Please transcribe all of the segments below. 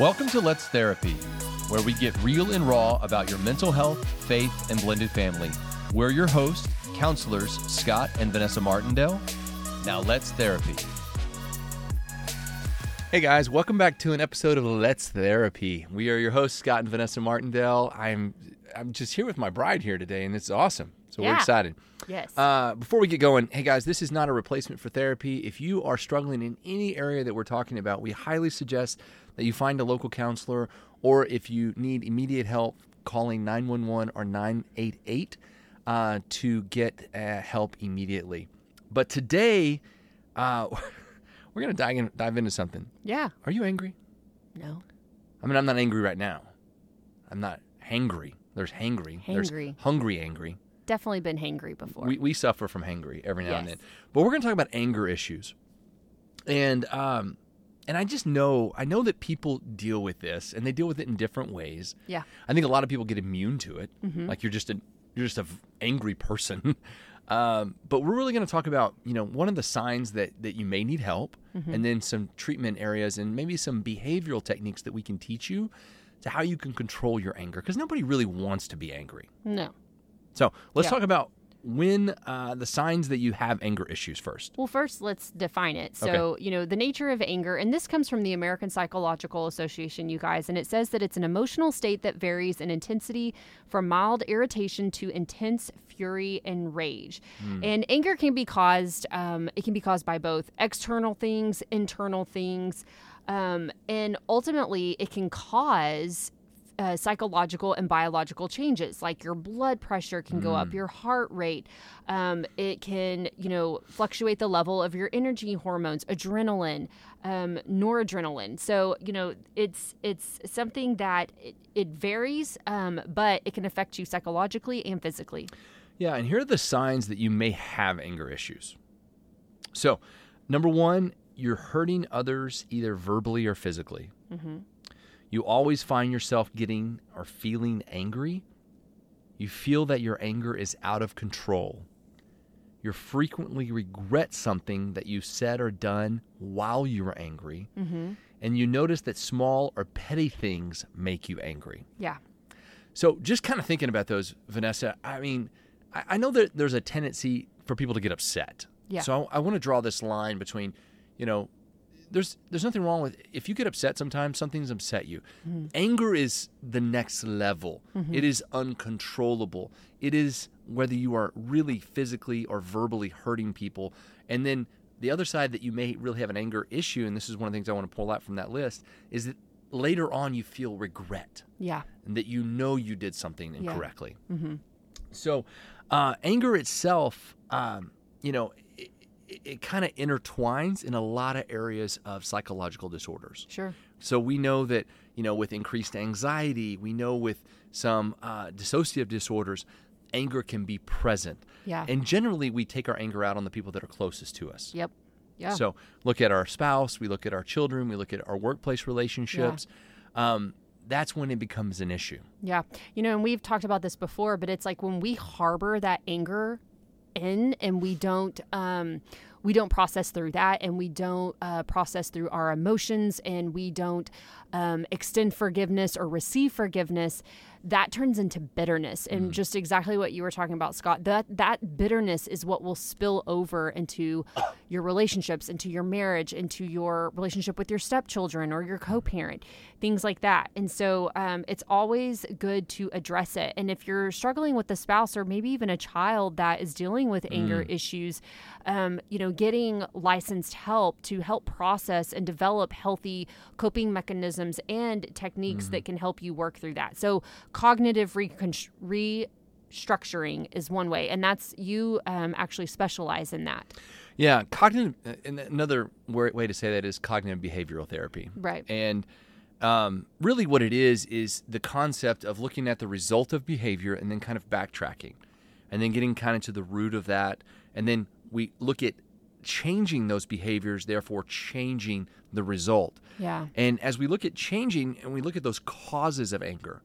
Welcome to Let's Therapy, where we get real and raw about your mental health, faith, and blended family. We're your hosts, counselors Scott and Vanessa Martindale. Now let's therapy. Hey guys, welcome back to an episode of Let's Therapy. We are your hosts, Scott and Vanessa Martindale. I'm I'm just here with my bride here today, and it's awesome. So we're excited. Yes. Uh, before we get going, hey guys, this is not a replacement for therapy. If you are struggling in any area that we're talking about, we highly suggest that you find a local counselor, or if you need immediate help, calling 911 or 988 uh, to get uh, help immediately. But today, uh, we're going to dive, in, dive into something. yeah. Are you angry? No. I mean, I'm not angry right now. I'm not hangry. There's hangry. There's hungry angry. Definitely been hangry before. We, we suffer from hangry every now and then. But we're going to talk about anger issues. And um and I just know I know that people deal with this and they deal with it in different ways. yeah. I think a lot of people get immune to it. Mm-hmm. Like you're just a you're just an angry person. um, but we're really going to talk about you know one of the signs that that you may need help, Mm-hmm. and then some treatment areas and maybe some behavioral techniques that we can teach you to how you can control your anger because nobody really wants to be angry. No. So let's Yeah. talk about when uh, the signs that you have anger issues first. Well, first, let's define it. So, you know, the nature of anger, and this comes from the American Psychological Association, you guys, and it says that it's an emotional state that varies in intensity from mild irritation to intense fury and rage. And anger can be caused, um, it can be caused by both external things, internal things, um, and ultimately it can cause uh, psychological and biological changes like your blood pressure can go up your heart rate um, it can you know fluctuate the level of your energy hormones adrenaline um, noradrenaline so you know it's it's something that it, it varies um, but it can affect you psychologically and physically Yeah, and here are the signs that you may have anger issues. So, number one, you're hurting others either verbally or physically. You always find yourself getting or feeling angry. You feel that your anger is out of control. You frequently regret something that you said or done while you were angry. Mm-hmm. And you notice that small or petty things make you angry. yeah So just kind of thinking about those, Vanessa, I mean, I, I know that there's a tendency for people to get upset. Yeah. So I, I want to draw this line between, you know, there's there's nothing wrong with if you get upset sometimes something's upset you. Anger is the next level. It is uncontrollable. It is whether you are really physically or verbally hurting people. And then the other side that you may really have an anger issue, and this is one of the things I want to pull out from that list, is that later on you feel regret yeah and that you know you did something incorrectly. Yeah. incorrectly. So, uh, anger itself, um, you know, it, it, kind of intertwines in a lot of areas of psychological disorders. sure So we know that you know with increased anxiety, we know with some uh, dissociative disorders, anger can be present. Yeah. And generally, we take our anger out on the people that are closest to us. yep yeah So look at our spouse, we look at our children, we look at our workplace relationships. Um, that's when it becomes an issue. Yeah. You know, and we've talked about this before, but it's like when we harbor that anger in and we don't um we don't process through that and we don't uh, process through our emotions and we don't um, extend forgiveness or receive forgiveness that turns into bitterness. And just exactly what you were talking about scott that that bitterness is what will spill over into your relationships into your marriage into your relationship with your stepchildren or your co-parent things like that. And so um, it's always good to address it. And if you're struggling with a spouse or maybe even a child that is dealing with anger issues um, you know getting licensed help to help process and develop healthy coping mechanisms and techniques that can help you work through that. So cognitive recon- restructuring is one way and that's you um, actually specialize in that Yeah, cognitive. uh, And another way to say that is cognitive behavioral therapy. Right. And um, really, what it is is the concept of looking at the result of behavior and then kind of backtracking, and then getting kind of to the root of that, and then we look at changing those behaviors, therefore changing the result. yeah And as we look at changing and we look at those causes of anger,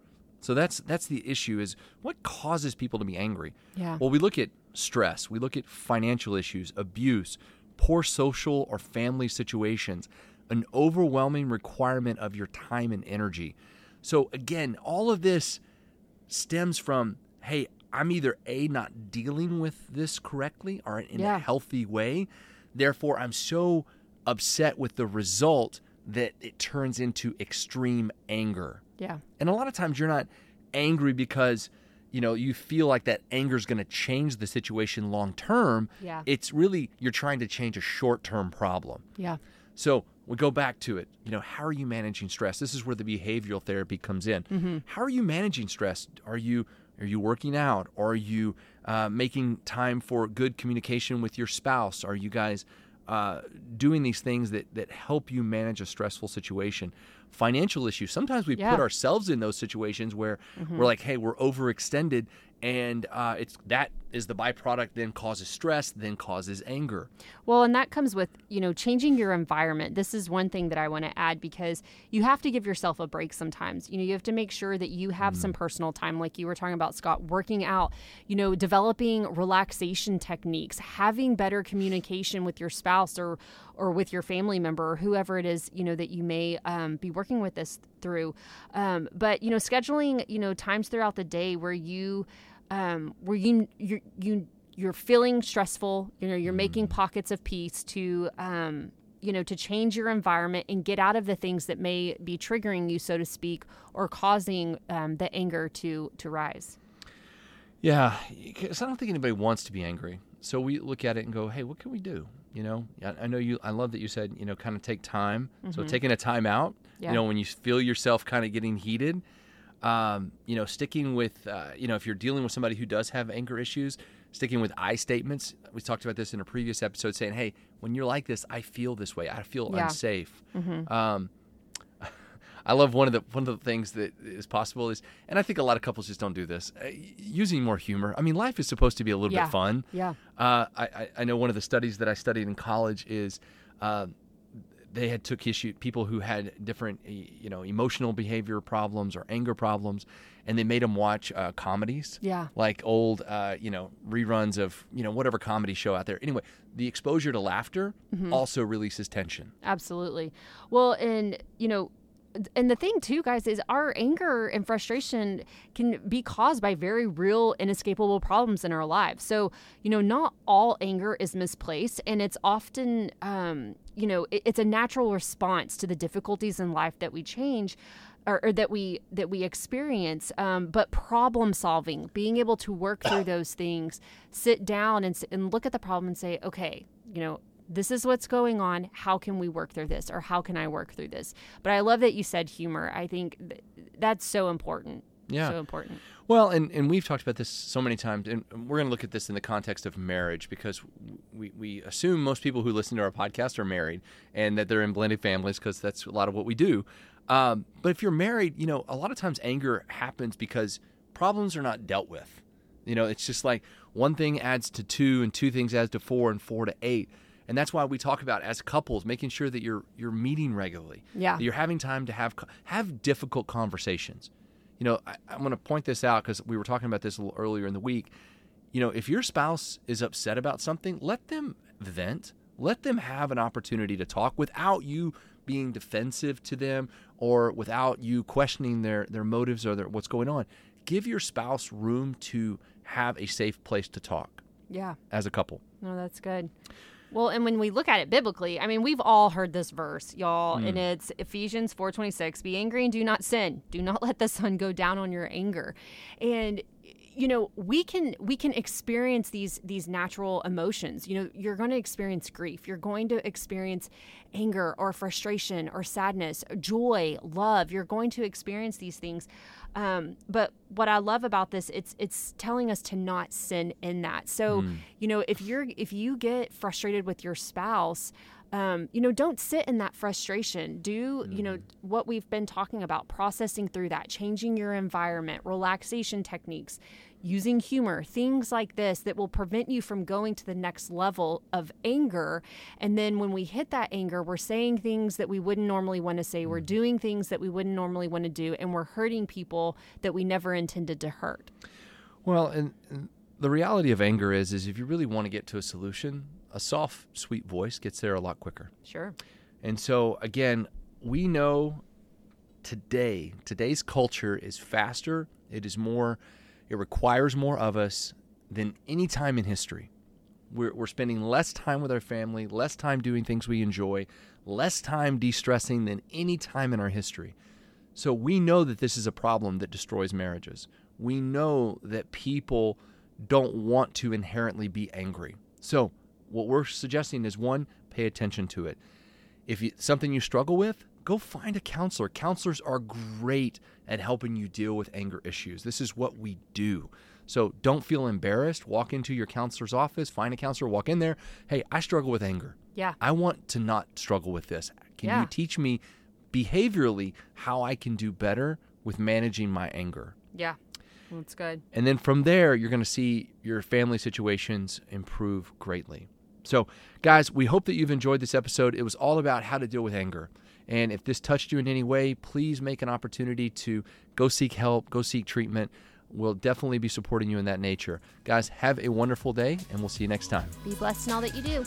so that's that's the issue is what causes people to be angry. Yeah. Well, we look at stress, we look at financial issues, abuse, poor social or family situations, an overwhelming requirement of your time and energy. So, again, all of this stems from hey, I'm either A, not dealing with this correctly or in Yeah. a healthy way. Therefore, I'm so upset with the result that it turns into extreme anger. Yeah. And a lot of times you're not angry because you know you feel like that anger is going to change the situation long term. Yeah. It's really you're trying to change a short-term problem. Yeah. So we go back to it. You know, how are you managing stress? This is where the behavioral therapy comes in. Mm-hmm. How are you managing stress? Are you are you working out? Are you uh, making time for good communication with your spouse? Are you guys uh, doing these things that that help you manage a stressful situation? Financial issues. Sometimes we Yeah. Mm-hmm. put ourselves in those situations where we're like, hey, we're overextended, and uh, it's that is the byproduct. Then causes stress. Then causes anger. Well, and that comes with, you know, changing your environment. This is one thing that I want to add because you have to give yourself a break sometimes. You know, you have to make sure that you have some personal time, like you were talking about, Scott, working out, you know, developing relaxation techniques, having better communication with your spouse or or with your family member or whoever it is, you know, that you may um, be working with this through. Um, but, you know, scheduling, you know, times throughout the day where you um, where you you you you're feeling stressful you know you're making pockets of peace to um, you know to change your environment and get out of the things that may be triggering you so to speak or causing um, the anger to to rise Yeah, because I don't think anybody wants to be angry. So we look at it and go, "Hey, what can we do?" You know, I, I know you. I love that you said, you know, kind of take time. So taking a time out. Yeah. You know, when you feel yourself kind of getting heated, um, you know, sticking with, uh, you know, if you're dealing with somebody who does have anger issues, sticking with I statements. We talked about this in a previous episode, saying, "Hey, when you're like this, I feel this way. I feel Yeah. unsafe." Um, I love one of the one of the things that is possible is, and I think a lot of couples just don't do this, uh, using more humor. I mean, life is supposed to be a little Yeah. bit fun. yeah Uh, I, I- I know one of the studies that I studied in college is uh, they had took issue people who had different you know emotional behavior problems or anger problems, and they made them watch uh, comedies. Yeah. like old uh, you know reruns of you know whatever comedy show out there. Anyway, the exposure to laughter Mm-hmm. also releases tension. Absolutely. Well, and you know, and the thing too, guys, is our anger and frustration can be caused by very real, inescapable problems in our lives. So, you know, not all anger is misplaced, and it's often, um, you know, it- it's a natural response to the difficulties in life that we change. Or, or that we that we experience, um, but problem solving, being able to work through those things, sit down and, and look at the problem and say, okay, you know, this is what's going on. How can we work through this? Or how can I work through this? But I love that you said humor. I think th- that's so important. Yeah. So important. Well, and, and we've talked about this so many times, and we're going to look at this in the context of marriage because we, we assume most people who listen to our podcast are married and that they're in blended families because that's a lot of what we do. Um, but if you're married, you know, a lot of times anger happens because problems are not dealt with. You know, it's just like one thing adds to two, and two things adds to four, and four to eight. And that's why we talk about as couples making sure that you're you're meeting regularly. Yeah. You're having time to have have difficult conversations. You know, I, I'm going to point this out because we were talking about this a little earlier in the week. You know, if your spouse is upset about something, let them vent. Let them have an opportunity to talk without you being defensive to them or without you questioning their their motives or their, what's going on. Give your spouse room to have a safe place to talk Yeah. as a couple. No, that's good. Well, and when we look at it biblically, I mean, we've all heard this verse, y'all, and mm. it's Ephesians 4:26, "Be angry and do not sin. Do not let the sun go down on your anger." And you know, we can we can experience these these natural emotions. You know, you're going to experience grief. You're going to experience anger or frustration or sadness, joy, love. You're going to experience these things. Um, but what I love about this, it's it's telling us to not sin in that. So, you know, if you're if you get frustrated with your spouse, um, you know, don't sit in that frustration. Do you know what we've been talking about? Processing through that, changing your environment, relaxation techniques, using humor, things like this that will prevent you from going to the next level of anger. And then when we hit that anger, we're saying things that we wouldn't normally want to say. We're doing things that we wouldn't normally want to do, and we're hurting people that we never intended to hurt. Well, and, and the reality of anger is, is if you really want to get to a solution, a soft, sweet voice gets there a lot quicker. Sure. And so, again, we know today, today's culture is faster, it is more, it requires more of us than any time in history. We're, we're spending less time with our family, less time doing things we enjoy, less time de stressing than any time in our history. So we know that this is a problem that destroys marriages. We know that people don't want to inherently be angry. So, what we're suggesting is one, pay attention to it. If you, something you struggle with, go find a counselor. Counselors are great at helping you deal with anger issues. This is what we do. So don't feel embarrassed. Walk into your counselor's office, find a counselor, walk in there. Hey, I struggle with anger. Yeah. I want to not struggle with this. Can Yeah. you teach me behaviorally how I can do better with managing my anger? Yeah. That's good. And then from there, you're going to see your family situations improve greatly. So, guys, we hope that you've enjoyed this episode. It was all about how to deal with anger. And if this touched you in any way, please make an opportunity to go seek help, go seek treatment. We'll definitely be supporting you in that nature. Guys, have a wonderful day, and we'll see you next time. Be blessed in all that you do.